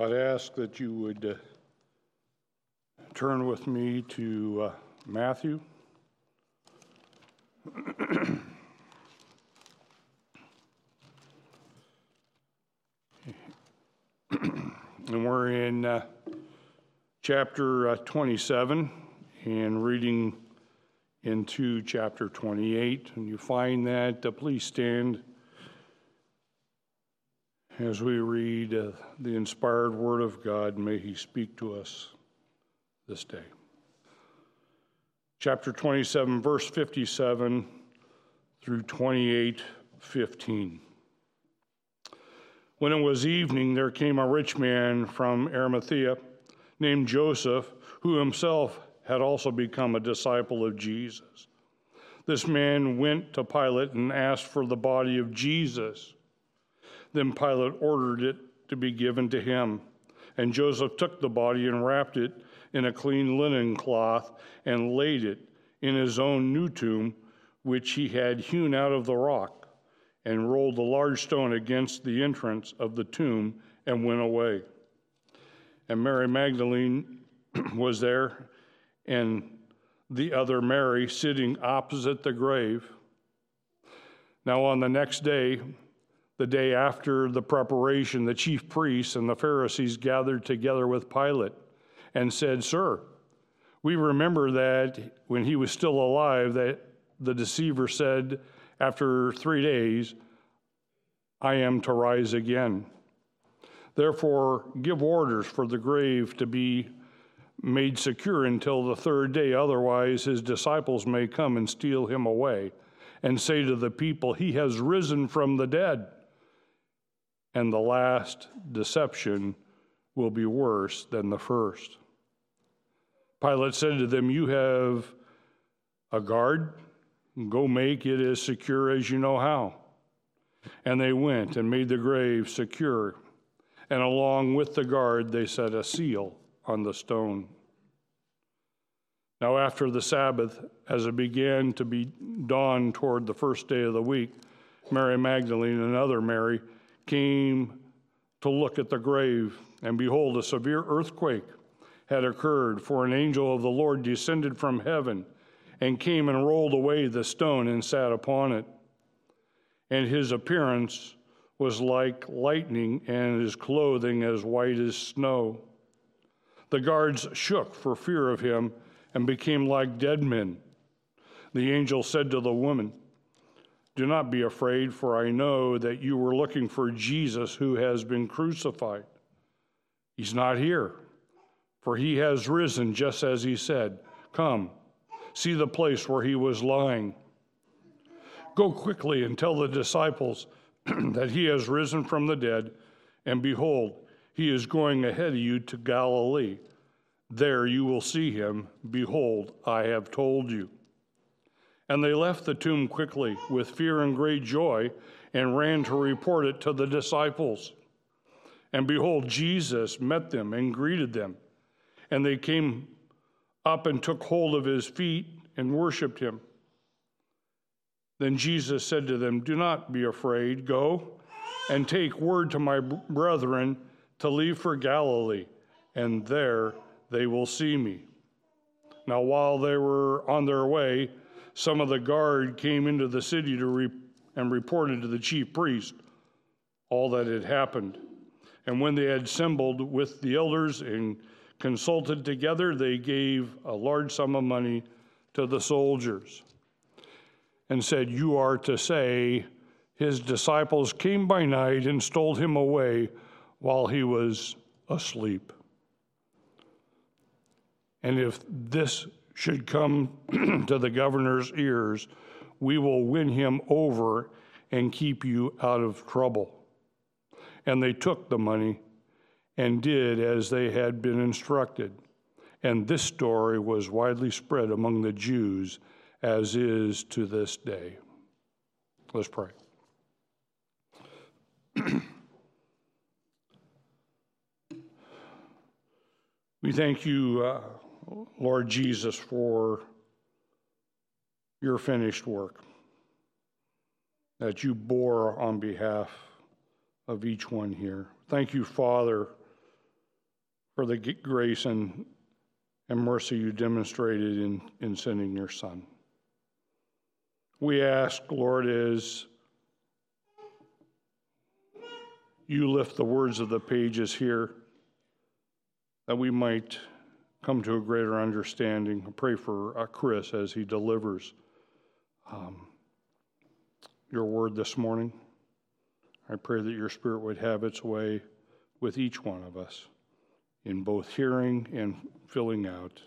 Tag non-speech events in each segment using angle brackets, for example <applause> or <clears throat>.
I'd ask that you would uh, turn with me to uh, Matthew. <clears throat> and we're in uh, chapter uh, 27 and reading into chapter 28. And you find that, uh, please stand as we read uh, the inspired Word of God, may He speak to us this day. Chapter 27, verse 57 through 28, 15. When it was evening, there came a rich man from Arimathea named Joseph, who himself had also become a disciple of Jesus. This man went to Pilate and asked for the body of Jesus. Then Pilate ordered it to be given to him. And Joseph took the body and wrapped it in a clean linen cloth and laid it in his own new tomb, which he had hewn out of the rock, and rolled a large stone against the entrance of the tomb and went away. And Mary Magdalene <clears throat> was there, and the other Mary sitting opposite the grave. Now, on the next day, the day after the preparation, the chief priests and the Pharisees gathered together with Pilate and said, Sir, we remember that when he was still alive, that the deceiver said, After three days, I am to rise again. Therefore, give orders for the grave to be made secure until the third day, otherwise, his disciples may come and steal him away and say to the people, He has risen from the dead and the last deception will be worse than the first. Pilate said to them, You have a guard, go make it as secure as you know how. And they went and made the grave secure, and along with the guard, they set a seal on the stone. Now, after the Sabbath, as it began to be dawn toward the first day of the week, Mary Magdalene and other Mary came to look at the grave, and behold, a severe earthquake had occurred, for an angel of the Lord descended from heaven and came and rolled away the stone and sat upon it. And his appearance was like lightning, and his clothing as white as snow. The guards shook for fear of him and became like dead men. The angel said to the woman, do not be afraid, for I know that you were looking for Jesus who has been crucified. He's not here, for he has risen just as he said. Come, see the place where he was lying. Go quickly and tell the disciples <clears throat> that he has risen from the dead, and behold, he is going ahead of you to Galilee. There you will see him. Behold, I have told you. And they left the tomb quickly with fear and great joy and ran to report it to the disciples. And behold, Jesus met them and greeted them. And they came up and took hold of his feet and worshiped him. Then Jesus said to them, Do not be afraid. Go and take word to my brethren to leave for Galilee, and there they will see me. Now, while they were on their way, some of the guard came into the city to re- and reported to the chief priest all that had happened. And when they had assembled with the elders and consulted together, they gave a large sum of money to the soldiers and said, You are to say, his disciples came by night and stole him away while he was asleep. And if this should come <clears throat> to the governor's ears, we will win him over and keep you out of trouble. And they took the money and did as they had been instructed. And this story was widely spread among the Jews, as is to this day. Let's pray. <clears throat> we thank you. Uh, Lord Jesus, for your finished work that you bore on behalf of each one here. Thank you, Father, for the grace and, and mercy you demonstrated in, in sending your Son. We ask, Lord, as you lift the words of the pages here, that we might come to a greater understanding. I pray for uh, Chris as he delivers um, your word this morning. I pray that your spirit would have its way with each one of us in both hearing and filling out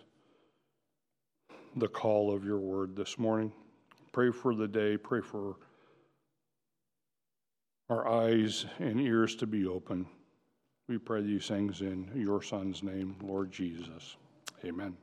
the call of your word this morning. Pray for the day, pray for our eyes and ears to be open. We pray these things in your Son's name, Lord Jesus. Amen.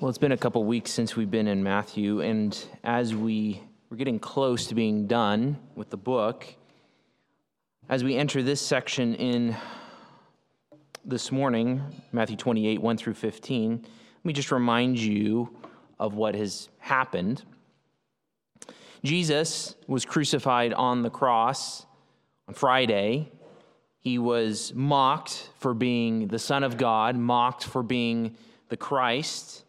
Well, it's been a couple weeks since we've been in Matthew, and as we we're getting close to being done with the book, as we enter this section in this morning, Matthew 28, 1 through 15, let me just remind you of what has happened. Jesus was crucified on the cross on Friday. He was mocked for being the Son of God, mocked for being the Christ.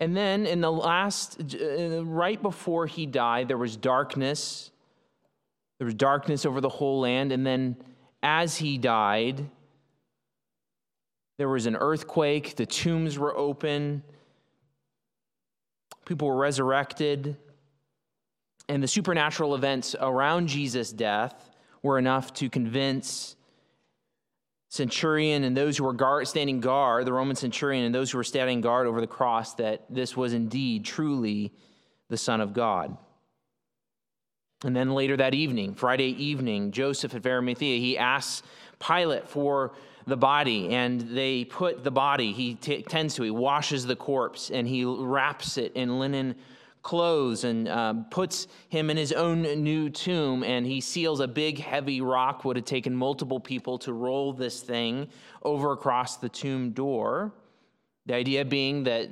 And then in the last, right before he died, there was darkness. There was darkness over the whole land. And then as he died, there was an earthquake, the tombs were open, people were resurrected. And the supernatural events around Jesus' death were enough to convince centurion and those who were guard, standing guard, the Roman centurion and those who were standing guard over the cross, that this was indeed truly the Son of God. And then later that evening, Friday evening, Joseph at Arimathea, he asks Pilate for the body, and they put the body, he t- tends to, he washes the corpse, and he wraps it in linen clothes and uh, puts him in his own new tomb and he seals a big heavy rock would have taken multiple people to roll this thing over across the tomb door. The idea being that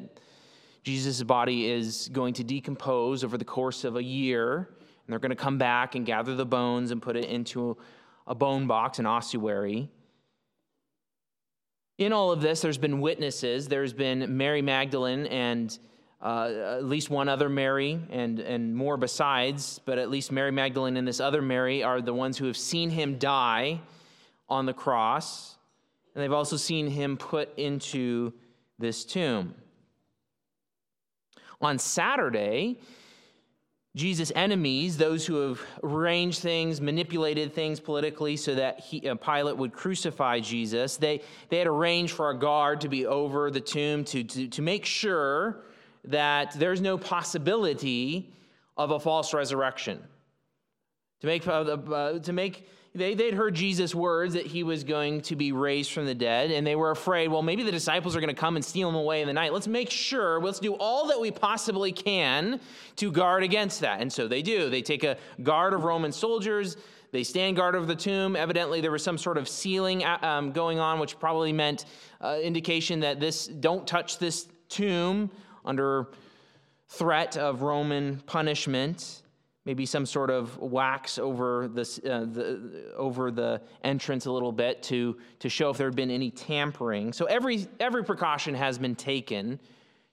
jesus' body is going to decompose over the course of a year and they're going to come back and gather the bones and put it into a bone box an ossuary. In all of this there's been witnesses. There's been mary magdalene and uh, at least one other Mary and, and more besides, but at least Mary Magdalene and this other Mary are the ones who have seen him die on the cross, and they've also seen him put into this tomb. On Saturday, Jesus' enemies, those who have arranged things, manipulated things politically so that he, uh, Pilate would crucify Jesus, they, they had arranged for a guard to be over the tomb to, to, to make sure that there's no possibility of a false resurrection. To make, uh, uh, to make they, they'd heard Jesus' words that he was going to be raised from the dead, and they were afraid, well, maybe the disciples are going to come and steal him away in the night. Let's make sure, let's do all that we possibly can to guard against that. And so they do. They take a guard of Roman soldiers, they stand guard over the tomb. Evidently, there was some sort of sealing uh, um, going on, which probably meant uh, indication that this, don't touch this tomb under threat of Roman punishment, maybe some sort of wax over, uh, the, over the entrance a little bit to, to show if there had been any tampering. So every, every precaution has been taken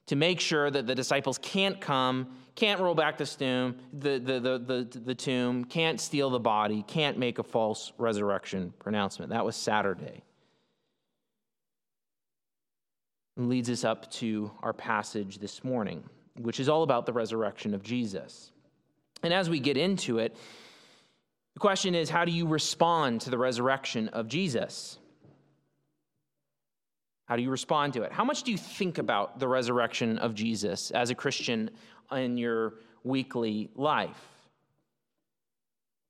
to make sure that the disciples can't come, can't roll back the tomb, the, the, the, the, the tomb, can't steal the body, can't make a false resurrection pronouncement. That was Saturday And leads us up to our passage this morning, which is all about the resurrection of Jesus. And as we get into it, the question is how do you respond to the resurrection of Jesus? How do you respond to it? How much do you think about the resurrection of Jesus as a Christian in your weekly life?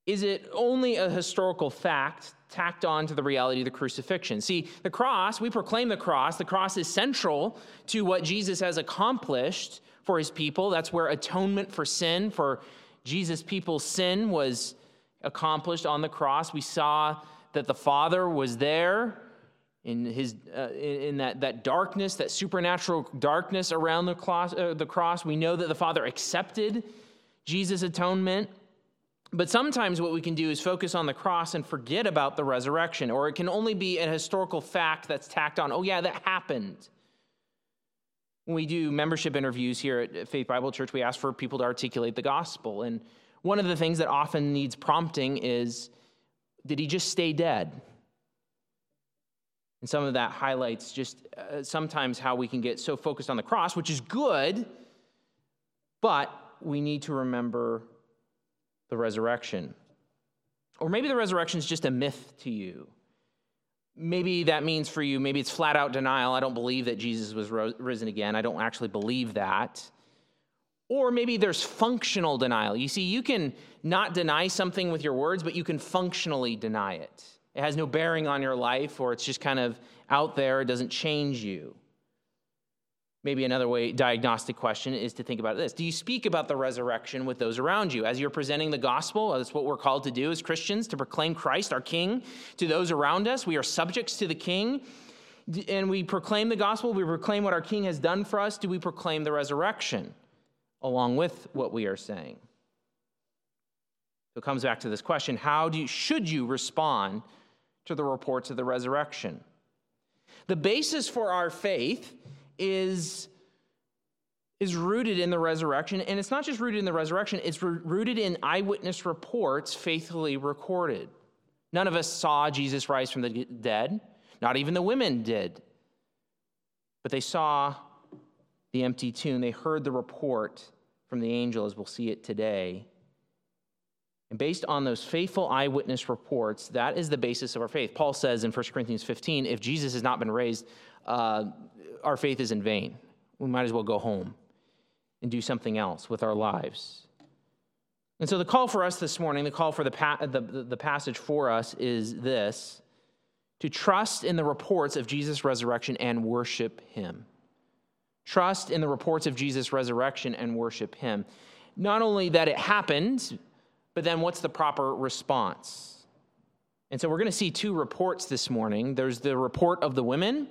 Is it only a historical fact tacked on to the reality of the crucifixion? See, the cross, we proclaim the cross. The cross is central to what Jesus has accomplished for his people. That's where atonement for sin, for Jesus' people's sin, was accomplished on the cross. We saw that the Father was there in his uh, in, that, that darkness that supernatural darkness around the cross, uh, the cross. We know that the father accepted jesus atonement. But sometimes what we can do is focus on the cross and forget about the resurrection or it can only be a historical fact that's tacked on oh yeah that happened when we do membership interviews here at faith bible church we ask for people to articulate the gospel and one of the things that often needs prompting is did he just stay dead and some of that highlights just uh, sometimes how we can get so focused on the cross, which is good, but we need to remember the resurrection. Or maybe the resurrection is just a myth to you. Maybe that means for you, maybe it's flat out denial. I don't believe that Jesus was risen again. I don't actually believe that. Or maybe there's functional denial. You see, you can not deny something with your words, but you can functionally deny it. It has no bearing on your life, or it's just kind of out there, it doesn't change you. Maybe another way, diagnostic question is to think about this. Do you speak about the resurrection with those around you? As you're presenting the gospel, that's what we're called to do as Christians, to proclaim Christ, our King, to those around us. We are subjects to the King, and we proclaim the gospel. We proclaim what our King has done for us. Do we proclaim the resurrection along with what we are saying? So it comes back to this question how do you, should you respond to the reports of the resurrection. The basis for our faith is, is rooted in the resurrection, and it's not just rooted in the resurrection, it's rooted in eyewitness reports faithfully recorded. None of us saw Jesus rise from the dead, not even the women did. But they saw the empty tomb, they heard the report from the angel, as we'll see it today. And based on those faithful eyewitness reports, that is the basis of our faith. Paul says in 1 Corinthians 15 if Jesus has not been raised, uh, our faith is in vain. We might as well go home and do something else with our lives. And so, the call for us this morning, the call for the, pa- the, the passage for us is this to trust in the reports of Jesus' resurrection and worship him. Trust in the reports of Jesus' resurrection and worship him. Not only that it happened, but then what's the proper response? And so we're going to see two reports this morning. There's the report of the women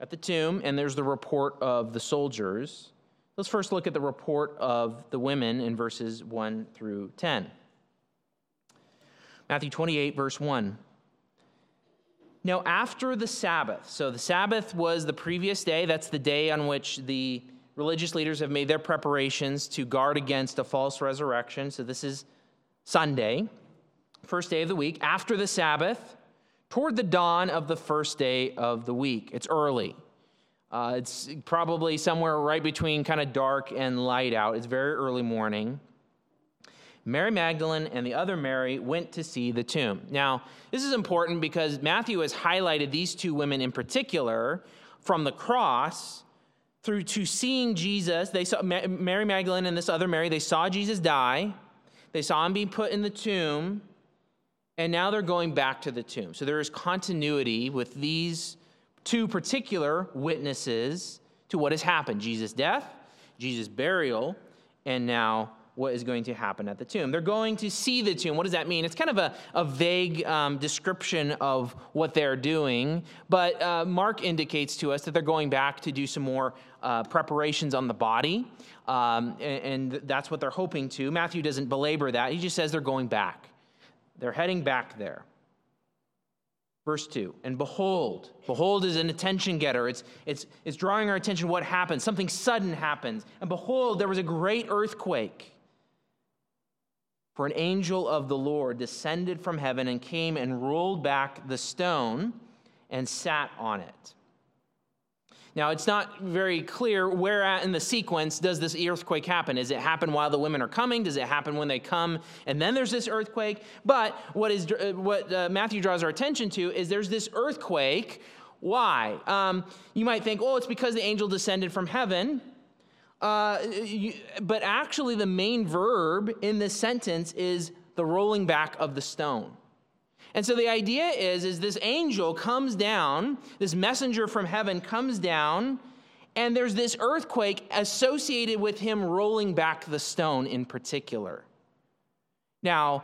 at the tomb, and there's the report of the soldiers. Let's first look at the report of the women in verses 1 through 10. Matthew 28, verse 1. Now, after the Sabbath, so the Sabbath was the previous day, that's the day on which the religious leaders have made their preparations to guard against a false resurrection. So, this is Sunday, first day of the week, after the Sabbath, toward the dawn of the first day of the week. It's early. Uh, it's probably somewhere right between kind of dark and light out. It's very early morning. Mary Magdalene and the other Mary went to see the tomb. Now, this is important because Matthew has highlighted these two women in particular from the cross through to seeing Jesus. They saw Mary Magdalene and this other Mary, they saw Jesus die. They saw him being put in the tomb, and now they're going back to the tomb. So there is continuity with these two particular witnesses to what has happened Jesus' death, Jesus' burial, and now what is going to happen at the tomb. They're going to see the tomb. What does that mean? It's kind of a, a vague um, description of what they're doing, but uh, Mark indicates to us that they're going back to do some more uh, preparations on the body, um, and, and that's what they're hoping to. Matthew doesn't belabor that, he just says they're going back. They're heading back there. Verse 2 And behold, behold is an attention getter. It's, it's, it's drawing our attention what happens. Something sudden happens. And behold, there was a great earthquake. For an angel of the Lord descended from heaven and came and rolled back the stone and sat on it. Now, it's not very clear where at in the sequence does this earthquake happen. Does it happen while the women are coming? Does it happen when they come and then there's this earthquake? But what, is, uh, what uh, Matthew draws our attention to is there's this earthquake. Why? Um, you might think, oh, it's because the angel descended from heaven. Uh, you, but actually, the main verb in this sentence is the rolling back of the stone. And so the idea is, is this angel comes down, this messenger from heaven comes down, and there's this earthquake associated with him rolling back the stone in particular. Now,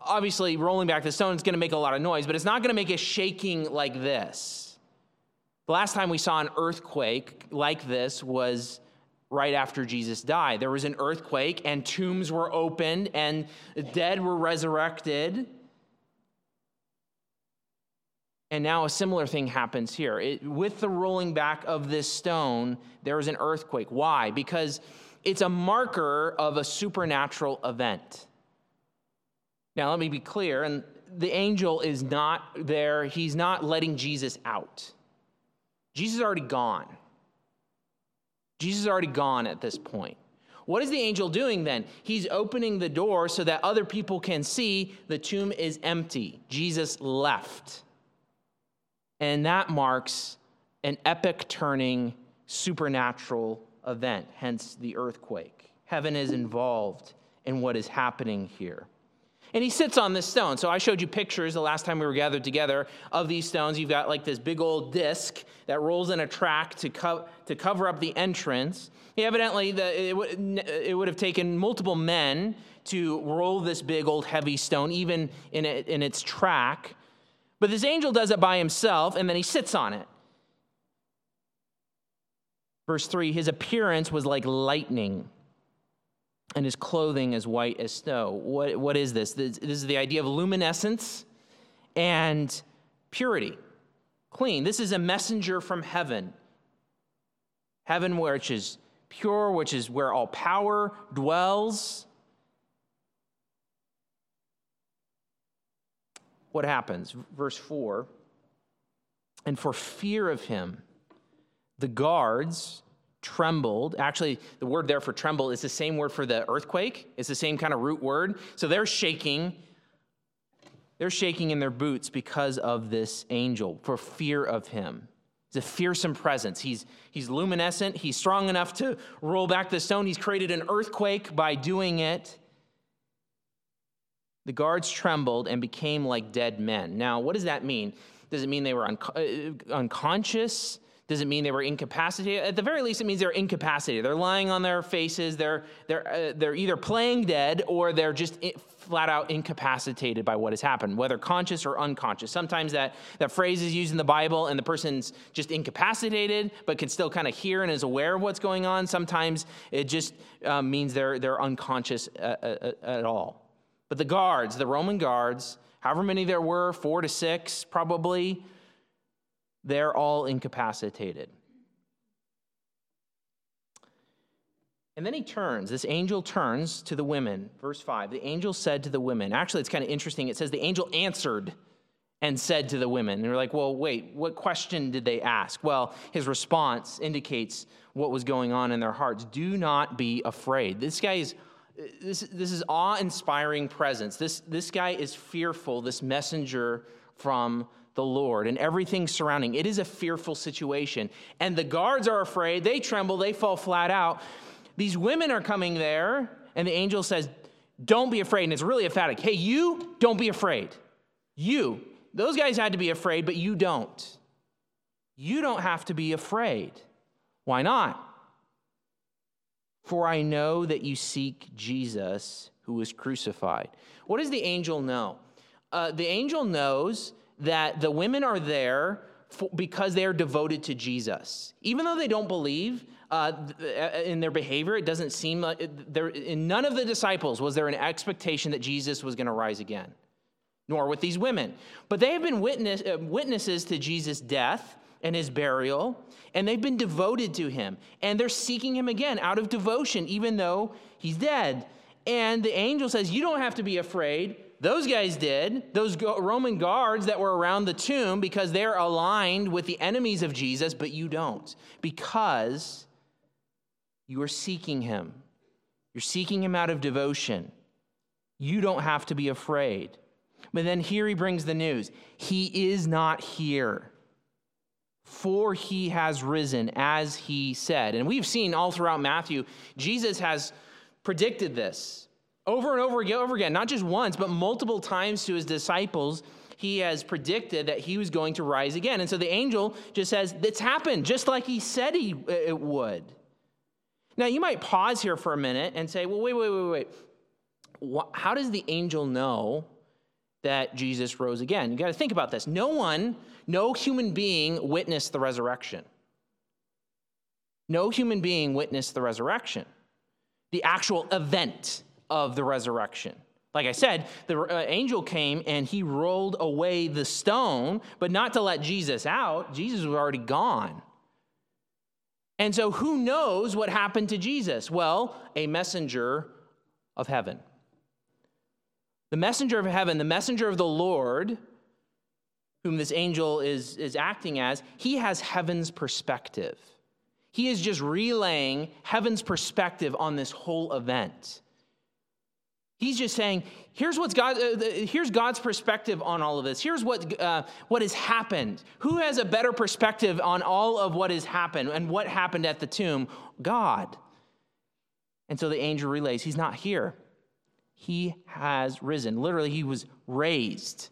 obviously, rolling back the stone is going to make a lot of noise, but it's not going to make a shaking like this. The last time we saw an earthquake like this was right after Jesus died. There was an earthquake, and tombs were opened, and the dead were resurrected. And now a similar thing happens here. It, with the rolling back of this stone, there is an earthquake. Why? Because it's a marker of a supernatural event. Now, let me be clear, and the angel is not there, he's not letting Jesus out. Jesus is already gone. Jesus is already gone at this point. What is the angel doing then? He's opening the door so that other people can see the tomb is empty. Jesus left. And that marks an epic turning supernatural event, hence the earthquake. Heaven is involved in what is happening here. And he sits on this stone. So I showed you pictures the last time we were gathered together of these stones. You've got like this big old disc that rolls in a track to, co- to cover up the entrance. Evidently, the, it, w- it would have taken multiple men to roll this big old heavy stone, even in, in its track. But this angel does it by himself, and then he sits on it. Verse 3 His appearance was like lightning and his clothing as white as snow. What, what is this? this? This is the idea of luminescence and purity, clean. This is a messenger from heaven. Heaven, which is pure, which is where all power dwells. What happens? Verse 4 And for fear of him, the guards trembled. Actually, the word there for tremble is the same word for the earthquake. It's the same kind of root word. So they're shaking. They're shaking in their boots because of this angel, for fear of him. He's a fearsome presence. He's, he's luminescent. He's strong enough to roll back the stone. He's created an earthquake by doing it. The guards trembled and became like dead men. Now, what does that mean? Does it mean they were un- uh, unconscious? Does it mean they were incapacitated? At the very least, it means they're incapacitated. They're lying on their faces. They're, they're, uh, they're either playing dead or they're just flat out incapacitated by what has happened, whether conscious or unconscious. Sometimes that, that phrase is used in the Bible and the person's just incapacitated but can still kind of hear and is aware of what's going on. Sometimes it just uh, means they're, they're unconscious uh, uh, at all. But the guards, the Roman guards, however many there were, four to six probably, they're all incapacitated. And then he turns, this angel turns to the women. Verse 5 the angel said to the women, actually, it's kind of interesting. It says the angel answered and said to the women. And they're like, well, wait, what question did they ask? Well, his response indicates what was going on in their hearts. Do not be afraid. This guy is. This, this is awe-inspiring presence. This, this guy is fearful, this messenger from the Lord and everything surrounding. It is a fearful situation. And the guards are afraid. They tremble. They fall flat out. These women are coming there, and the angel says, Don't be afraid. And it's really emphatic. Hey, you, don't be afraid. You. Those guys had to be afraid, but you don't. You don't have to be afraid. Why not? For I know that you seek Jesus who was crucified. What does the angel know? Uh, the angel knows that the women are there for, because they are devoted to Jesus. Even though they don't believe uh, in their behavior, it doesn't seem like there, in none of the disciples was there an expectation that Jesus was going to rise again, nor with these women. But they have been witness, uh, witnesses to Jesus' death and his burial, and they've been devoted to him. And they're seeking him again out of devotion, even though he's dead. And the angel says, You don't have to be afraid. Those guys did, those Roman guards that were around the tomb, because they're aligned with the enemies of Jesus, but you don't, because you are seeking him. You're seeking him out of devotion. You don't have to be afraid. But then here he brings the news He is not here, for he has risen, as he said. And we've seen all throughout Matthew, Jesus has predicted this. Over and over again, over again, not just once, but multiple times to his disciples, he has predicted that he was going to rise again. And so the angel just says, It's happened, just like he said he, it would. Now, you might pause here for a minute and say, Well, wait, wait, wait, wait. How does the angel know that Jesus rose again. You got to think about this. No one, no human being witnessed the resurrection. No human being witnessed the resurrection, the actual event of the resurrection. Like I said, the uh, angel came and he rolled away the stone, but not to let Jesus out. Jesus was already gone. And so, who knows what happened to Jesus? Well, a messenger of heaven. The messenger of heaven, the messenger of the Lord, whom this angel is, is acting as, he has heaven's perspective. He is just relaying heaven's perspective on this whole event. He's just saying, here's, what's God, uh, here's God's perspective on all of this. Here's what, uh, what has happened. Who has a better perspective on all of what has happened and what happened at the tomb? God. And so the angel relays, He's not here. He has risen. Literally, He was raised.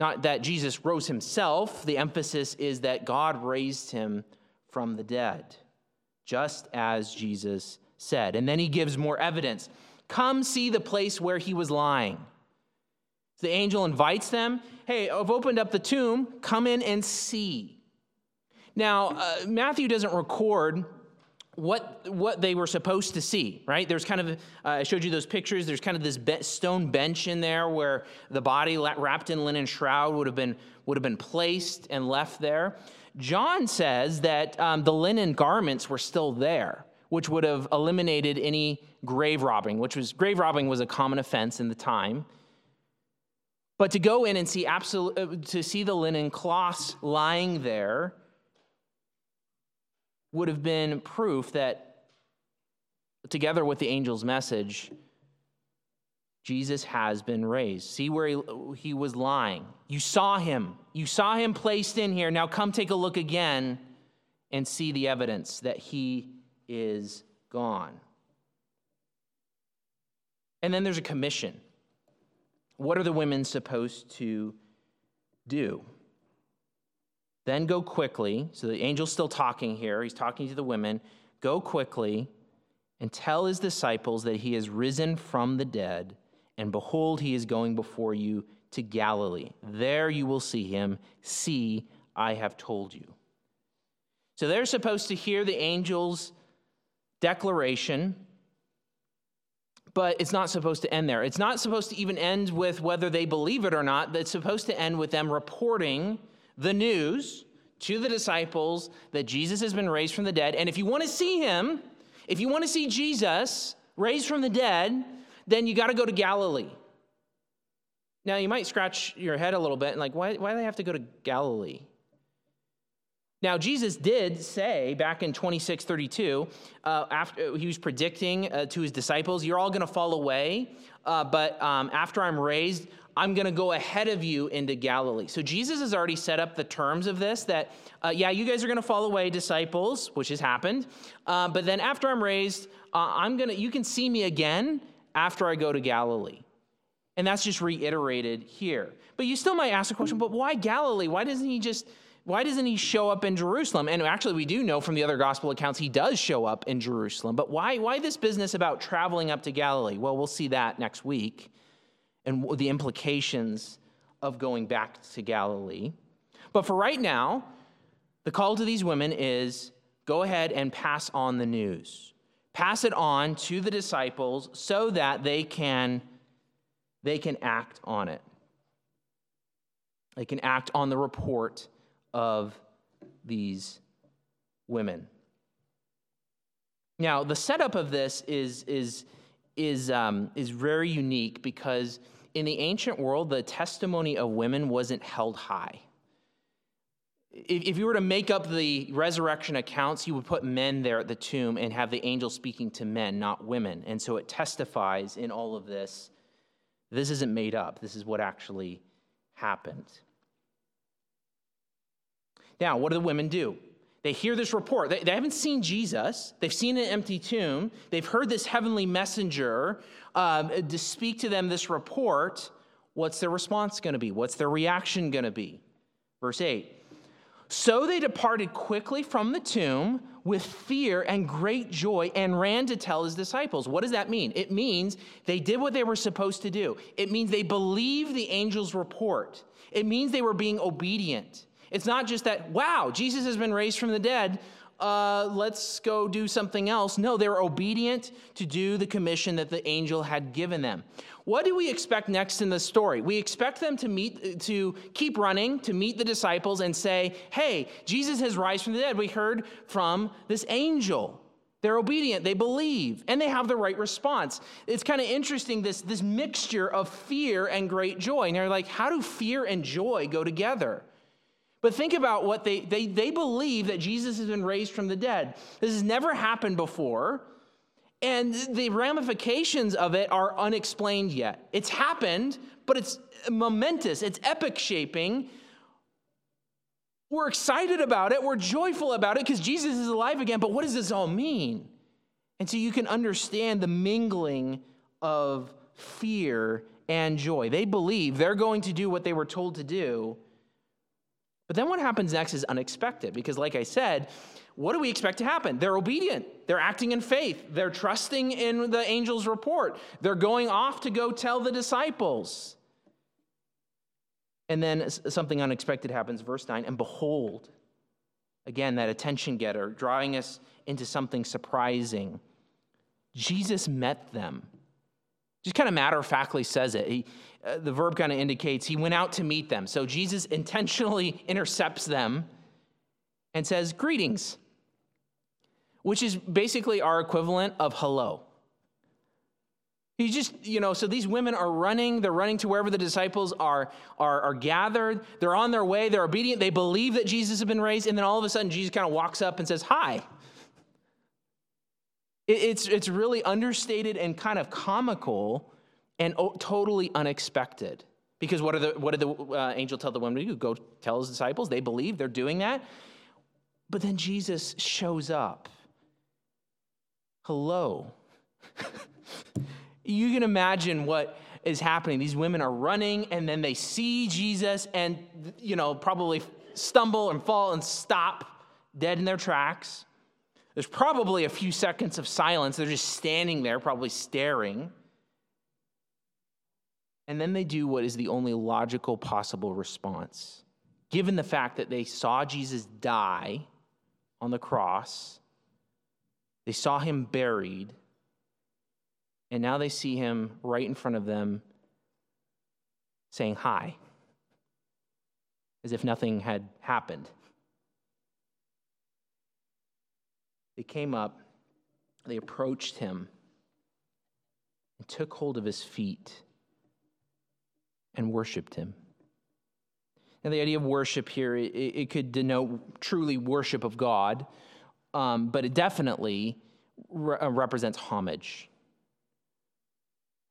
Not that Jesus rose Himself, the emphasis is that God raised Him from the dead, just as Jesus said. And then He gives more evidence. Come see the place where he was lying. The angel invites them Hey, I've opened up the tomb. Come in and see. Now, uh, Matthew doesn't record what what they were supposed to see right? There's kind of uh, i showed you those pictures. There's kind of this be- stone bench in there where the body wrapped in linen shroud would have been would have been placed and left there. John says that um, the linen garments were still there which would have eliminated any grave robbing, which was grave robbing was a common offense in the time. But to go in and see absolute, uh, to see the linen cloths lying there would have been proof that, together with the angel's message, Jesus has been raised. See where he, he was lying. You saw him. You saw him placed in here. Now come take a look again and see the evidence that he is gone. And then there's a commission. What are the women supposed to do? Then go quickly. So the angel's still talking here. He's talking to the women. Go quickly and tell his disciples that he has risen from the dead, and behold, he is going before you to Galilee. There you will see him. See, I have told you. So they're supposed to hear the angel's declaration, but it's not supposed to end there. It's not supposed to even end with whether they believe it or not. It's supposed to end with them reporting the news to the disciples that Jesus has been raised from the dead. And if you want to see him, if you want to see Jesus raised from the dead, then you got to go to Galilee. Now, you might scratch your head a little bit and, like, why, why do they have to go to Galilee? Now, Jesus did say back in 26 32, uh, after he was predicting uh, to his disciples, You're all going to fall away, uh, but um, after I'm raised, I'm going to go ahead of you into Galilee. So Jesus has already set up the terms of this that, uh, yeah, you guys are going to fall away, disciples, which has happened. Uh, but then after I'm raised, uh, I'm going to, you can see me again after I go to Galilee. And that's just reiterated here. But you still might ask the question, but why Galilee? Why doesn't he just why doesn't he show up in Jerusalem? And actually, we do know from the other gospel accounts he does show up in Jerusalem. But why, why this business about traveling up to Galilee? Well, we'll see that next week and the implications of going back to Galilee. But for right now, the call to these women is go ahead and pass on the news. Pass it on to the disciples so that they can, they can act on it. They can act on the report of these women. Now, the setup of this is, is, is, um, is very unique because in the ancient world, the testimony of women wasn't held high. If, if you were to make up the resurrection accounts, you would put men there at the tomb and have the angel speaking to men, not women. And so it testifies in all of this this isn't made up, this is what actually happened. Now, what do the women do? They hear this report. They, they, haven't seen Jesus. They've seen an empty tomb. They've heard this heavenly messenger uh, to speak to them this report. What's their response going to be? What's their reaction going to be? Verse 8. So they departed quickly from the tomb with fear and great joy and ran to tell his disciples. What does that mean? It means they did what they were supposed to do. It means they believed the angel's report. It means they were being obedient. It's not just that, wow, Jesus has been raised from the dead. Uh, let's go do something else. No, they were obedient to do the commission that the angel had given them. What do we expect next in the story? We expect them to meet, to keep running, to meet the disciples and say, "Hey, Jesus has risen from the dead." We heard from this angel. They're obedient, they believe, and they have the right response. It's kind of interesting this, this mixture of fear and great joy. And they're like, how do fear and joy go together? But think about what they, they, they believe that Jesus has been raised from the dead. This has never happened before. And the ramifications of it are unexplained yet. It's happened, but it's momentous, it's epic shaping. We're excited about it, we're joyful about it because Jesus is alive again, but what does this all mean? And so you can understand the mingling of fear and joy. They believe they're going to do what they were told to do. But then what happens next is unexpected because, like I said, what do we expect to happen? They're obedient. They're acting in faith. They're trusting in the angel's report. They're going off to go tell the disciples. And then something unexpected happens, verse 9, and behold, again, that attention getter, drawing us into something surprising. Jesus met them. Just kind of matter of factly says it. He, uh, the verb kind of indicates he went out to meet them. So Jesus intentionally <laughs> intercepts them and says, Greetings which is basically our equivalent of hello. He just, you know, so these women are running, they're running to wherever the disciples are, are, are gathered. They're on their way, they're obedient, they believe that Jesus has been raised, and then all of a sudden Jesus kind of walks up and says, Hi. It's, it's really understated and kind of comical and totally unexpected. Because what, are the, what did the uh, angel tell the women to do? Go tell his disciples. They believe, they're doing that. But then Jesus shows up hello. <laughs> you can imagine what is happening. These women are running and then they see Jesus and, you know, probably stumble and fall and stop dead in their tracks. There's probably a few seconds of silence. They're just standing there, probably staring. And then they do what is the only logical possible response. Given the fact that they saw Jesus die on the cross, they saw him buried, and now they see him right in front of them saying hi, as if nothing had happened. They came up, they approached him, and took hold of his feet and worshiped him. Now, the idea of worship here, it, it could denote truly worship of God um, but it definitely re- uh, represents homage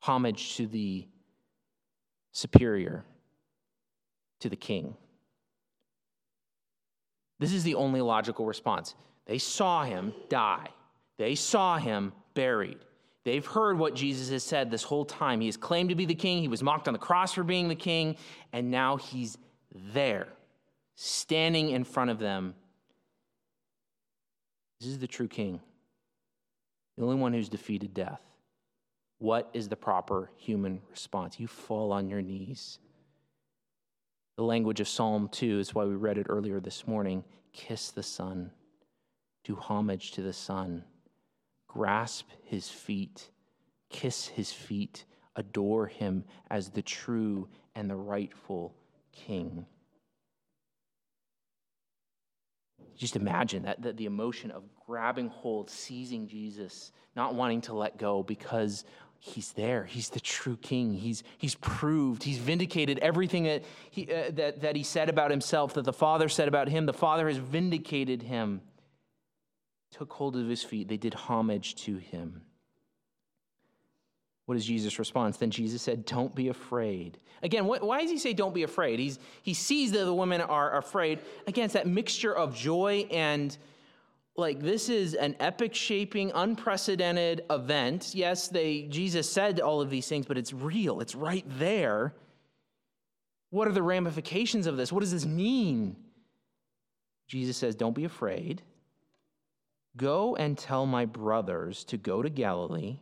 homage to the superior, to the king. This is the only logical response. They saw him die, they saw him buried. They've heard what Jesus has said this whole time. He has claimed to be the king. He was mocked on the cross for being the king. And now he's there, standing in front of them this is the true king, the only one who's defeated death. What is the proper human response? You fall on your knees. The language of Psalm 2 is why we read it earlier this morning. Kiss the Son, do homage to the Son, grasp his feet, kiss his feet, adore him as the true and the rightful King. just imagine that, that the emotion of grabbing hold, seizing Jesus, not wanting to let go because he's there. He's the true king. He's, he's proved, he's vindicated everything that he, uh, that, that he said about himself, that the Father said about him. The Father has vindicated him. Took hold of his feet. They did homage to him. What is Jesus' response? Then Jesus said, Don't be afraid. Again, what, why does he say, Don't be afraid? He's, he sees that the women are afraid. Again, it's that mixture of joy and like this is an epic shaping unprecedented event yes they jesus said all of these things but it's real it's right there what are the ramifications of this what does this mean jesus says don't be afraid Go and tell my brothers to go to Galilee,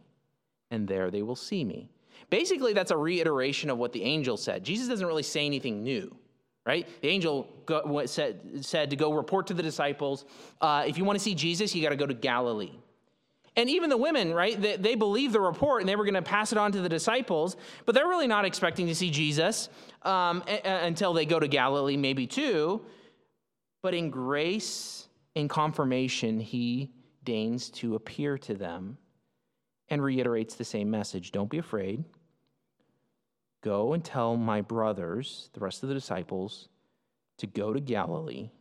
and there they will see me. Basically, that's a reiteration of what the angel said. Jesus doesn't really say anything new, right? The angel go, said, said to go report to the disciples uh, if you want to see Jesus, you got to go to Galilee. And even the women, right, they, they believe the report and they were going to pass it on to the disciples, but they're really not expecting to see Jesus um, a- a- until they go to Galilee, maybe too. But in grace, in confirmation, he deigns to appear to them and reiterates the same message Don't be afraid. Go and tell my brothers, the rest of the disciples, to go to Galilee,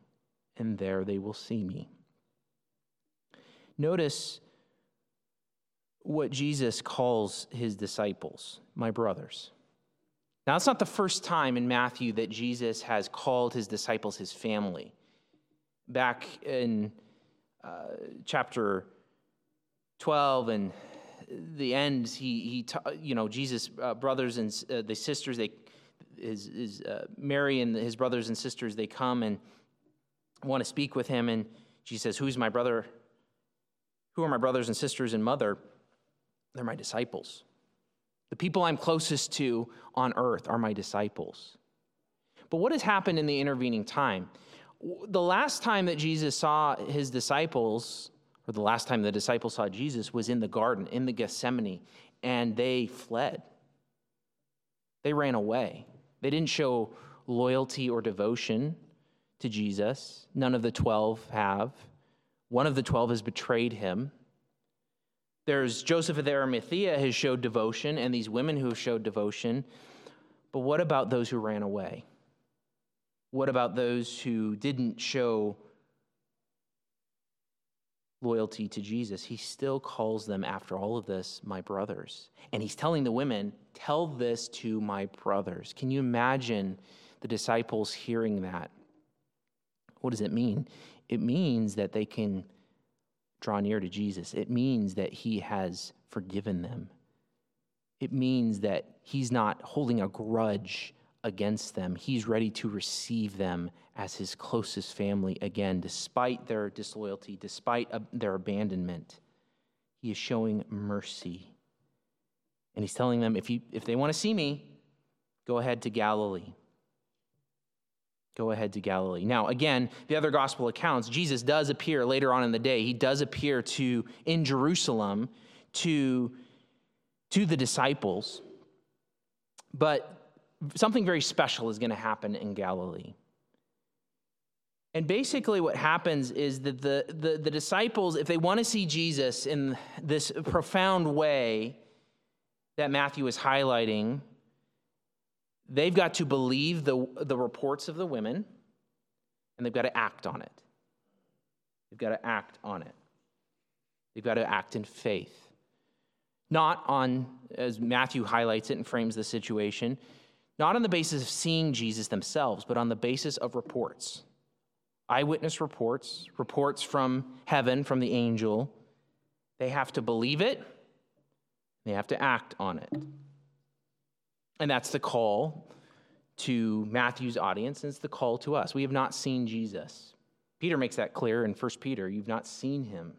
and there they will see me. Notice what Jesus calls his disciples, my brothers. Now, it's not the first time in Matthew that Jesus has called his disciples his family. Back in uh, chapter 12 and the end, he, he you know, Jesus' uh, brothers and uh, the sisters, they, his, his uh, Mary and his brothers and sisters, they come and want to speak with him. And Jesus says, Who's my brother? Who are my brothers and sisters and mother? They're my disciples. The people I'm closest to on earth are my disciples. But what has happened in the intervening time? The last time that Jesus saw his disciples, or the last time the disciples saw Jesus, was in the garden, in the Gethsemane, and they fled. They ran away. They didn't show loyalty or devotion to Jesus. None of the 12 have. One of the 12 has betrayed him. There's Joseph of Arimathea has showed devotion, and these women who have showed devotion. But what about those who ran away? What about those who didn't show loyalty to Jesus? He still calls them, after all of this, my brothers. And he's telling the women, Tell this to my brothers. Can you imagine the disciples hearing that? What does it mean? It means that they can draw near to Jesus. It means that he has forgiven them. It means that he's not holding a grudge against them. He's ready to receive them as his closest family again, despite their disloyalty, despite their abandonment. He is showing mercy. And he's telling them if, you, if they want to see me, go ahead to Galilee. Go ahead to Galilee. Now, again, the other gospel accounts, Jesus does appear later on in the day. He does appear to in Jerusalem to, to the disciples. But something very special is going to happen in Galilee. And basically, what happens is that the, the, the disciples, if they want to see Jesus in this profound way that Matthew is highlighting, They've got to believe the, the reports of the women, and they've got to act on it. They've got to act on it. They've got to act in faith. Not on, as Matthew highlights it and frames the situation, not on the basis of seeing Jesus themselves, but on the basis of reports. Eyewitness reports, reports from heaven, from the angel. They have to believe it, they have to act on it. And that's the call to Matthew's audience, and it's the call to us. We have not seen Jesus. Peter makes that clear in 1 Peter. You've not seen him.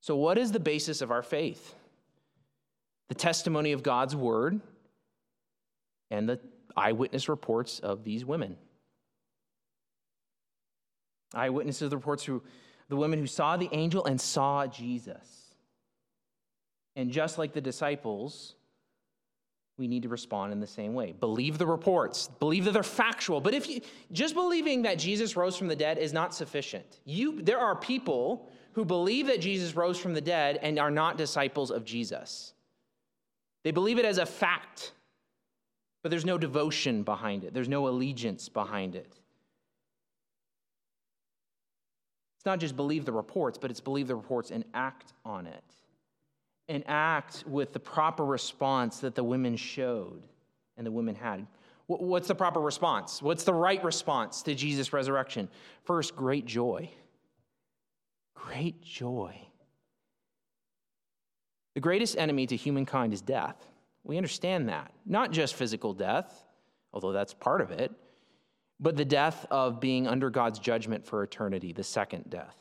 So, what is the basis of our faith? The testimony of God's word and the eyewitness reports of these women. Eyewitnesses reports through the women who saw the angel and saw Jesus. And just like the disciples, we need to respond in the same way. Believe the reports, believe that they're factual. But if you just believing that Jesus rose from the dead is not sufficient. You there are people who believe that Jesus rose from the dead and are not disciples of Jesus. They believe it as a fact, but there's no devotion behind it. There's no allegiance behind it. It's not just believe the reports, but it's believe the reports and act on it and act with the proper response that the women showed and the women had. What's the proper response? What's the right response to Jesus' resurrection? First, great joy. Great joy. The greatest enemy to humankind is death. We understand that. Not just physical death, although that's part of it, but the death of being under God's judgment for eternity, the second death.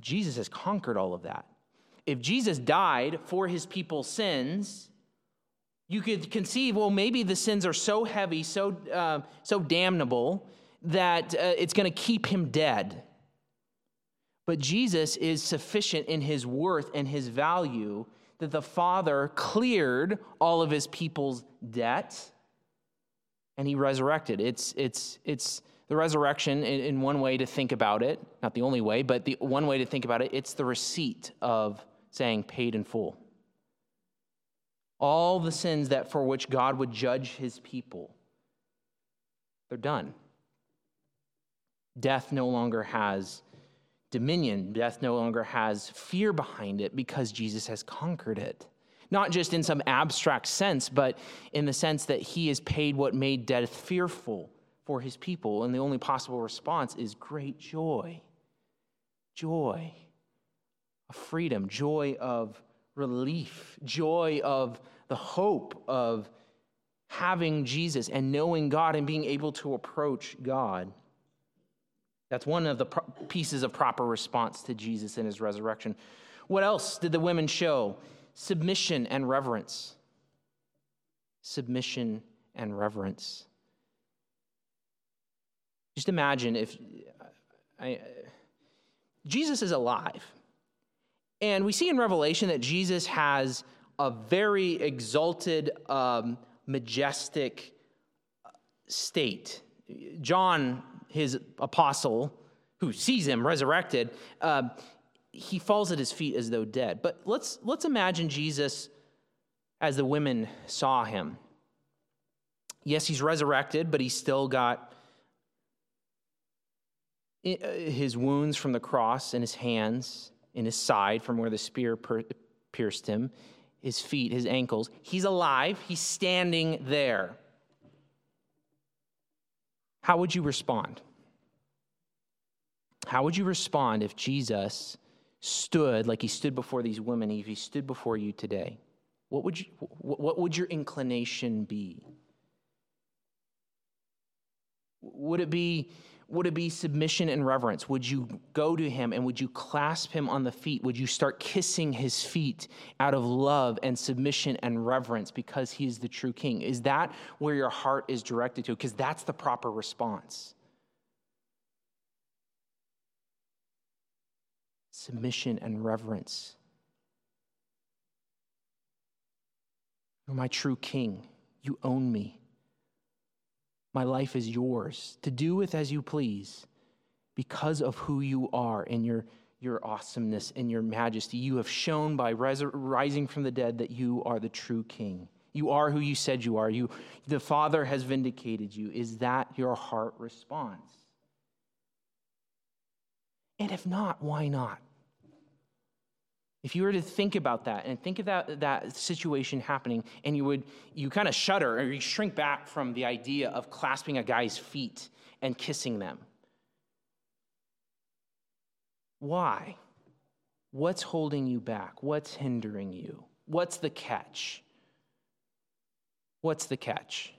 Jesus has conquered all of that. If Jesus died for his people's sins, you could conceive, well, maybe the sins are so heavy, so, uh, so damnable, that uh, it's going to keep him dead. But Jesus is sufficient in his worth and his value that the Father cleared all of his people's debt and he resurrected. It's, it's, it's the resurrection in, in one way to think about it, not the only way, but the one way to think about it, it's the receipt of saying paid in full. All the sins that for which God would judge his people, they're done. Death no longer has dominion. Death no longer has fear behind it because Jesus has conquered it. Not just in some abstract sense, but in the sense that he has paid what made death fearful for his people. And the only possible response is great joy. Joy of freedom, joy of relief, joy of the hope of having Jesus and knowing God and being able to approach God. That's one of the pro- pieces of proper response to Jesus and his resurrection. What else did the women show? Submission and reverence. Submission and reverence. Just imagine if I, Jesus is alive. And we see in Revelation that Jesus has a very exalted, um, majestic state. John his apostle, who sees him resurrected, uh, he falls at his feet as though dead. But let's, let's imagine Jesus as the women saw him. Yes, he's resurrected, but he's still got uh, his wounds from the cross in his hands, in his side from where the spear pierced him, his feet, his ankles. He's alive, he's standing there how would you respond? How would you respond if Jesus stood like he stood before these women, if he stood before you today? What would, you, what would your inclination be? Would it be would it be submission and reverence? Would you go to him and would you clasp him on the feet? Would you start kissing his feet out of love and submission and reverence because he is the true king? Is that where your heart is directed to? Because that's the proper response. Submission and reverence. You're my true king. You own me. My life is yours to do with as you please because of who you are and your, your awesomeness and your majesty. You have shown by rising from the dead that you are the true king. You are who you said you are. You, the Father has vindicated you. Is that your heart response? And if not, why not? If you were to think about that and think of that, that situation happening, and you would, you kind of shudder or you shrink back from the idea of clasping a guy's feet and kissing them. Why? What's holding you back? What's hindering you? What's the catch? What's the catch?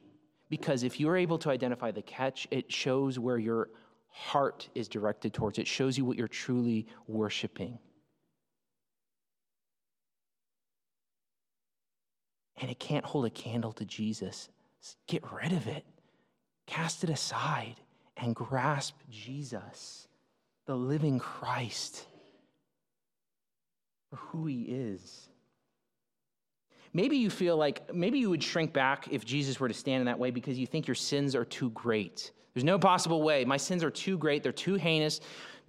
Because if you're able to identify the catch, it shows where your heart is directed towards. It shows you what you're truly worshiping. And it can't hold a candle to Jesus. Get rid of it, cast it aside, and grasp Jesus, the living Christ, for who he is. Maybe you feel like, maybe you would shrink back if Jesus were to stand in that way because you think your sins are too great. There's no possible way. My sins are too great, they're too heinous.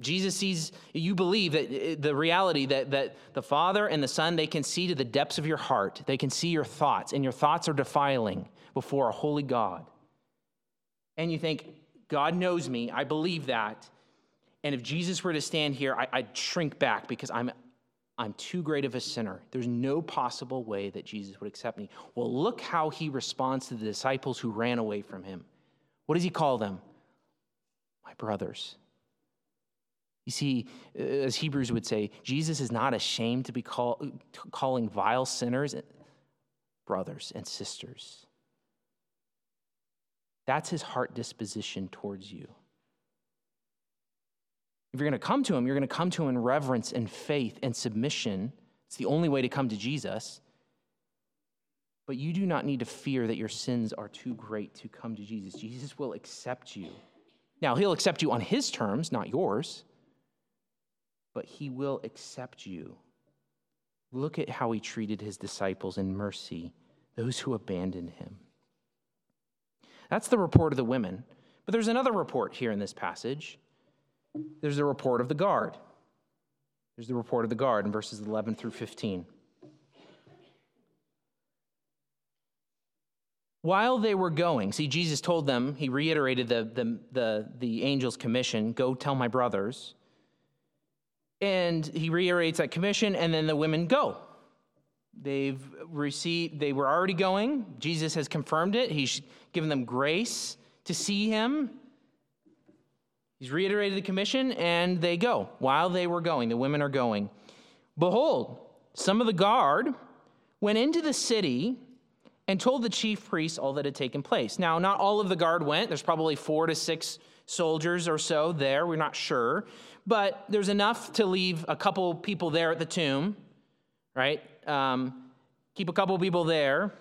Jesus sees, you believe that uh, the reality that, that the Father and the Son, they can see to the depths of your heart. They can see your thoughts, and your thoughts are defiling before a holy God. And you think, God knows me. I believe that. And if Jesus were to stand here, I, would shrink back because I'm, I'm too great of a sinner. There's no possible way that Jesus would accept me. Well, look how he responds to the disciples who ran away from him. What does he call them? My brothers. You see, uh, as Hebrews would say, Jesus is not ashamed to be call, calling vile sinners brothers and sisters. That's his heart disposition towards you. If you're going to come to him, you're going to come to him in reverence and faith and submission. It's the only way to come to Jesus. But you do not need to fear that your sins are too great to come to Jesus. Jesus will accept you. Now, he'll accept you on his terms, not yours, but he will accept you. Look at how he treated his disciples in mercy, those who abandoned him. That's the report of the women. But there's another report here in this passage. There's the report of the guard. There's the report of the guard in verses 11 through 15. While they were going, see, Jesus told them, he reiterated the, the, the, the angel's commission go tell my brothers. And he reiterates that commission, and then the women go. They've received, they were already going. Jesus has confirmed it. He's given them grace to see him. He's reiterated the commission, and they go. While they were going, the women are going. Behold, some of the guard went into the city and told the chief priests all that had taken place. Now, not all of the guard went. There's probably four to six soldiers or so there. We're not sure. But there's enough to leave a couple people there at the tomb, right? Um, keep a couple people there.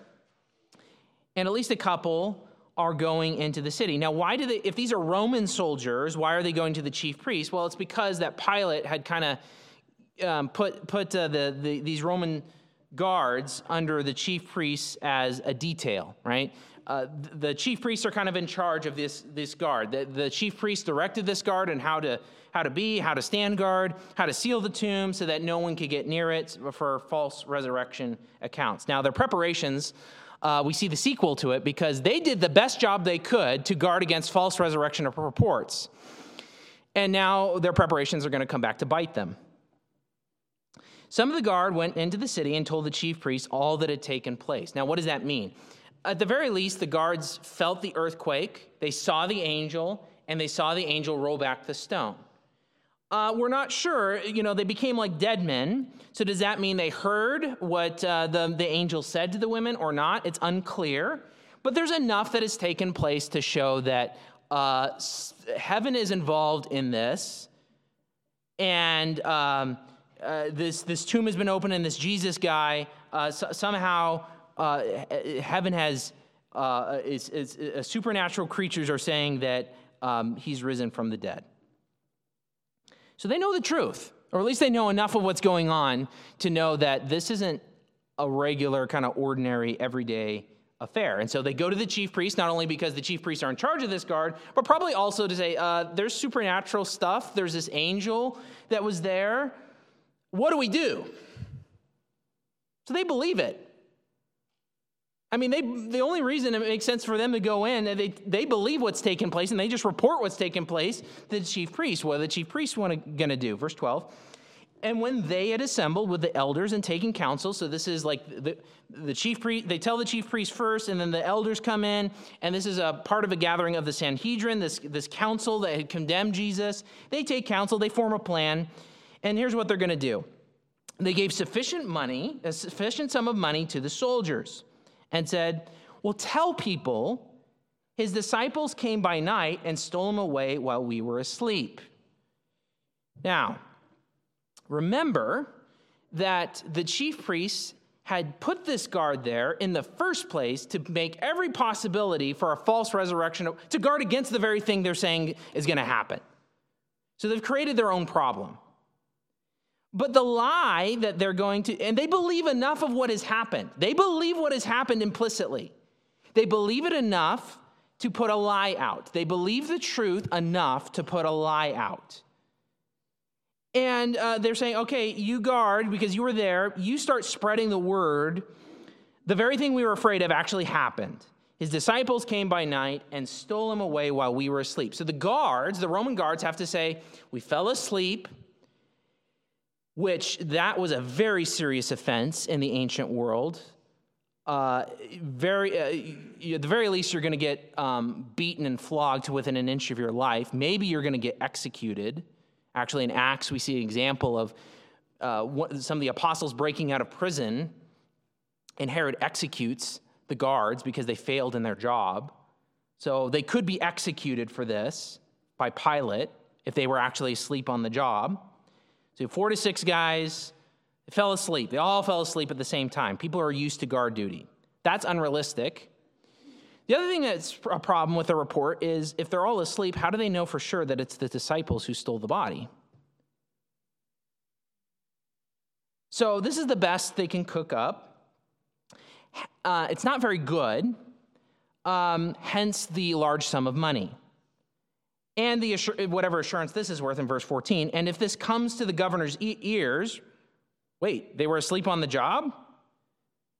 And at least a couple are going into the city. Now, why do they, if these are Roman soldiers, why are they going to the chief priest? Well, it's because that Pilate had kind of um, put, put uh, the, the, these Roman guards under the chief priests as a detail, right? Uh, the chief priests are kind of in charge of this, this guard. The, the chief priest directed this guard and how to, how to be, how to stand guard, how to seal the tomb so that no one could get near it for false resurrection accounts. Now, their preparations, uh, we see the sequel to it because they did the best job they could to guard against false resurrection reports. And now their preparations are going to come back to bite them. Some of the guard went into the city and told the chief priests all that had taken place. Now, what does that mean? At the very least, the guards felt the earthquake, they saw the angel, and they saw the angel roll back the stone. Uh, we're not sure. You know, they became like dead men. So does that mean they heard what uh, the, the angel said to the women or not? It's unclear. But there's enough that has taken place to show that uh, heaven is involved in this. And um, uh, this, this tomb has been opened and this Jesus guy, uh, so, somehow uh, heaven has, uh, is, is, uh, supernatural creatures are saying that um, he's risen from the dead. So they know the truth, or at least they know enough of what's going on to know that this isn't a regular, kind of ordinary, everyday affair. And so they go to the chief priest, not only because the chief priests are in charge of this guard, but probably also to say, uh, there's supernatural stuff. There's this angel that was there. What do we do? So they believe it. I mean, they, the only reason it makes sense for them to go in, they, they believe what's taking place and they just report what's taking place to the chief priest. What the chief priests going to do? Verse 12. And when they had assembled with the elders and taken counsel, so this is like the, the chief priest, they tell the chief priest first, and then the elders come in, and this is a part of a gathering of the Sanhedrin, this, this council that had condemned Jesus. They take counsel, they form a plan, and here's what they're going to do they gave sufficient money, a sufficient sum of money to the soldiers, and said, Well, tell people his disciples came by night and stole him away while we were asleep. Now, remember that the chief priests had put this guard there in the first place to make every possibility for a false resurrection, to guard against the very thing they're saying is going to happen. So they've created their own problem. But the lie that they're going to, and they believe enough of what has happened. They believe what has happened implicitly. They believe it enough to put a lie out. They believe the truth enough to put a lie out. And uh, they're saying, okay, you guard, because you were there, you start spreading the word. The very thing we were afraid of actually happened. His disciples came by night and stole him away while we were asleep. So the guards, the Roman guards, have to say, we fell asleep which that was a very serious offense in the ancient world. Uh, very, uh, at the very least, you're going to get um, beaten and flogged within an inch of your life. Maybe you're going to get executed. Actually, in Acts, we see an example of uh, some of the apostles breaking out of prison, and Herod executes the guards because they failed in their job. So they could be executed for this by Pilate if they were actually asleep on the job. So four to six guys they fell asleep. They all fell asleep at the same time. People are used to guard duty. That's unrealistic. The other thing that's a problem with the report is if they're all asleep, how do they know for sure that it's the disciples who stole the body? So, this is the best they can cook up. Uh, it's not very good, um, hence the large sum of money. And the assur- whatever assurance this is worth in verse 14. And if this comes to the governor's e- ears, wait, they were asleep on the job?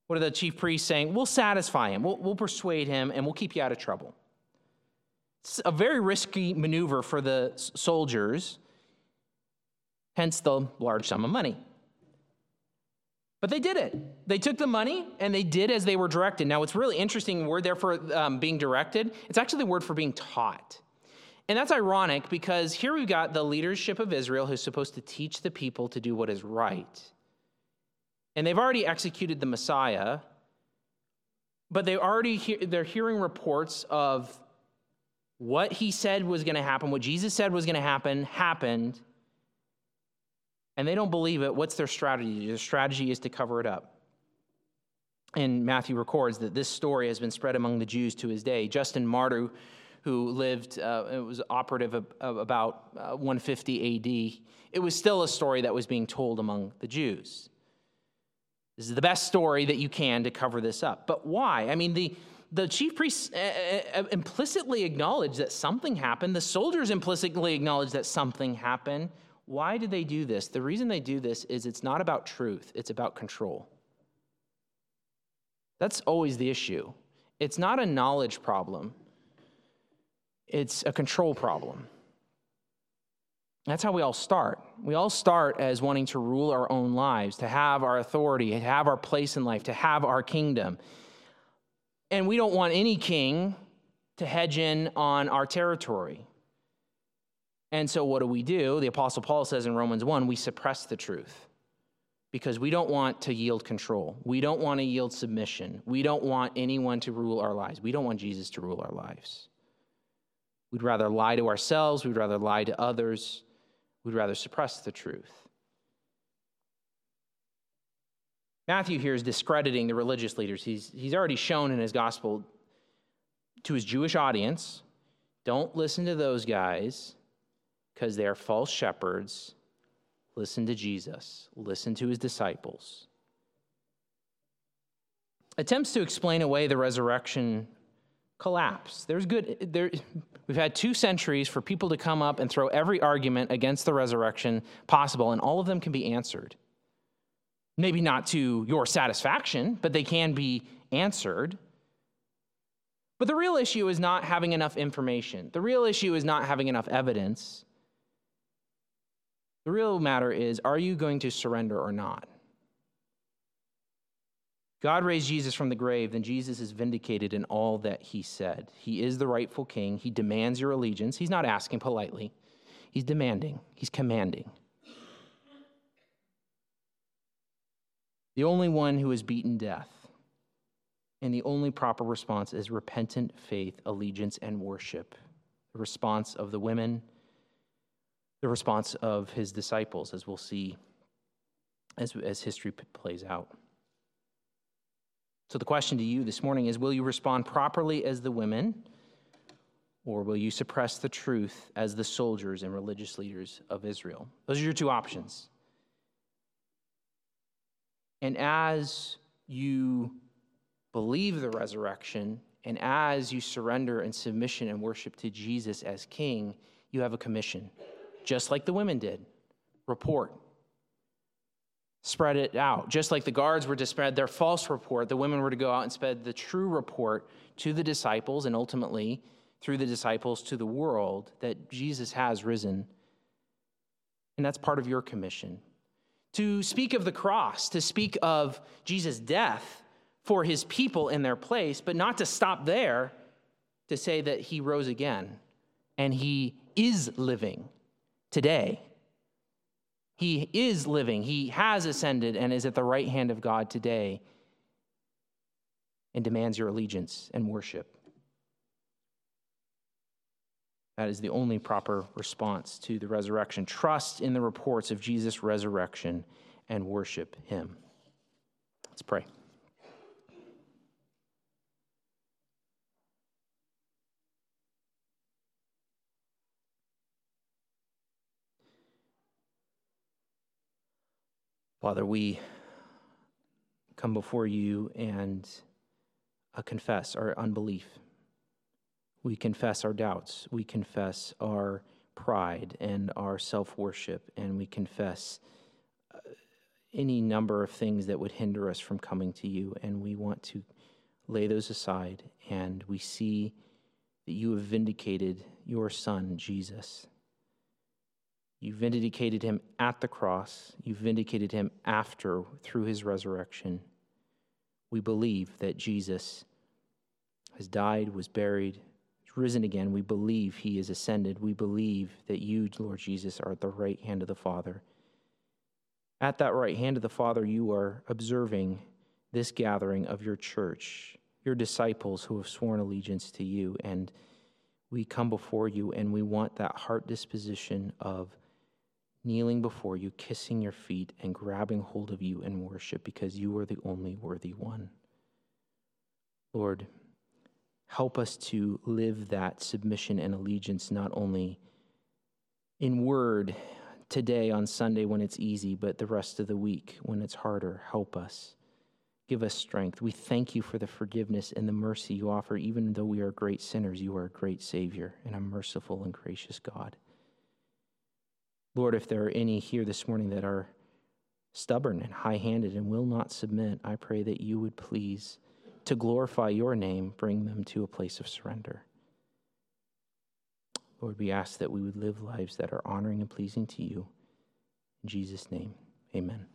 What are the chief priests saying? We'll satisfy him, we'll, we'll persuade him, and we'll keep you out of trouble. It's a very risky maneuver for the soldiers, hence the large sum of money. But they did it. They took the money and they did as they were directed. Now, it's really interesting word there for um, being directed. It's actually the word for being taught. And that's ironic because here we've got the leadership of Israel who's supposed to teach the people to do what is right. And they've already executed the Messiah, but they already he- they're hearing reports of what he said was going to happen, what Jesus said was going to happen, happened, and they don't believe it. What's their strategy? Their strategy is to cover it up. And Matthew records that this story has been spread among the Jews to his day. Justin Martyr, who lived, uh, it was operative of, of about uh, 150 AD, it was still a story that was being told among the Jews. This is the best story that you can to cover this up. But why? I mean, the, the chief priests uh, uh, uh, implicitly acknowledge that something happened. The soldiers implicitly acknowledge that something happened. Why did they do this? The reason they do this is it's not about truth, it's about control. That's always the issue. It's not a knowledge problem, it's a control problem. That's how we all start. We all start as wanting to rule our own lives, to have our authority, to have our place in life, to have our kingdom. And we don't want any king to hedge in on our territory. And so, what do we do? The Apostle Paul says in Romans 1 we suppress the truth because we don't want to yield control. We don't want to yield submission. We don't want anyone to rule our lives. We don't want Jesus to rule our lives. We'd rather lie to ourselves, we'd rather lie to others, we'd rather suppress the truth. Matthew here is discrediting the religious leaders. He's, he's already shown in his gospel to his Jewish audience don't listen to those guys because they are false shepherds. Listen to Jesus, listen to his disciples. Attempts to explain away the resurrection collapse. There's good there we've had 2 centuries for people to come up and throw every argument against the resurrection possible and all of them can be answered. Maybe not to your satisfaction, but they can be answered. But the real issue is not having enough information. The real issue is not having enough evidence. The real matter is are you going to surrender or not? God raised Jesus from the grave, then Jesus is vindicated in all that he said. He is the rightful king. He demands your allegiance. He's not asking politely, he's demanding, he's commanding. The only one who has beaten death. And the only proper response is repentant faith, allegiance, and worship. The response of the women the response of his disciples, as we'll see as, as history plays out. So, the question to you this morning is Will you respond properly as the women, or will you suppress the truth as the soldiers and religious leaders of Israel? Those are your two options. And as you believe the resurrection, and as you surrender in submission and worship to Jesus as King, you have a commission just like the women did. Report. Spread it out. Just like the guards were to spread their false report, the women were to go out and spread the true report to the disciples and ultimately through the disciples to the world that Jesus has risen. And that's part of your commission. To speak of the cross, to speak of Jesus' death for his people in their place, but not to stop there, to say that he rose again and he is living today. He is living, he has ascended, and is at the right hand of God today and demands your allegiance and worship. That is the only proper response to the resurrection. Trust in the reports of Jesus' resurrection and worship him. Let's pray. Father, we come before you and uh, confess our unbelief. We confess our doubts. We confess our pride and our self worship. And we confess uh, any number of things that would hinder us from coming to you. And we want to lay those aside. And we see that you have vindicated your Son, Jesus. You vindicated him at the cross. You vindicated him after, through his resurrection. We believe that Jesus has died, was buried, is risen again. We believe he is ascended. We believe that you, Lord Jesus, are at the right hand of the Father. At that right hand of the Father, you are observing this gathering of your church, your disciples who have sworn allegiance to you. And we come before you and we want that heart disposition of kneeling before you, kissing your feet, and grabbing hold of you in worship because you are the only worthy one. Lord, help us to live that submission and allegiance not only in word today on Sunday when it's easy, but the rest of the week when it's harder. Help us. Give us strength. We thank you for the forgiveness and the mercy you offer, even though we are great sinners. You are a great Savior and a merciful and gracious God. Lord, if there are any here this morning that are stubborn and high handed and will not submit, I pray that you would please, to glorify your name, bring them to a place of surrender. Lord, we ask that we would live lives that are honoring and pleasing to you. In Jesus' name, amen.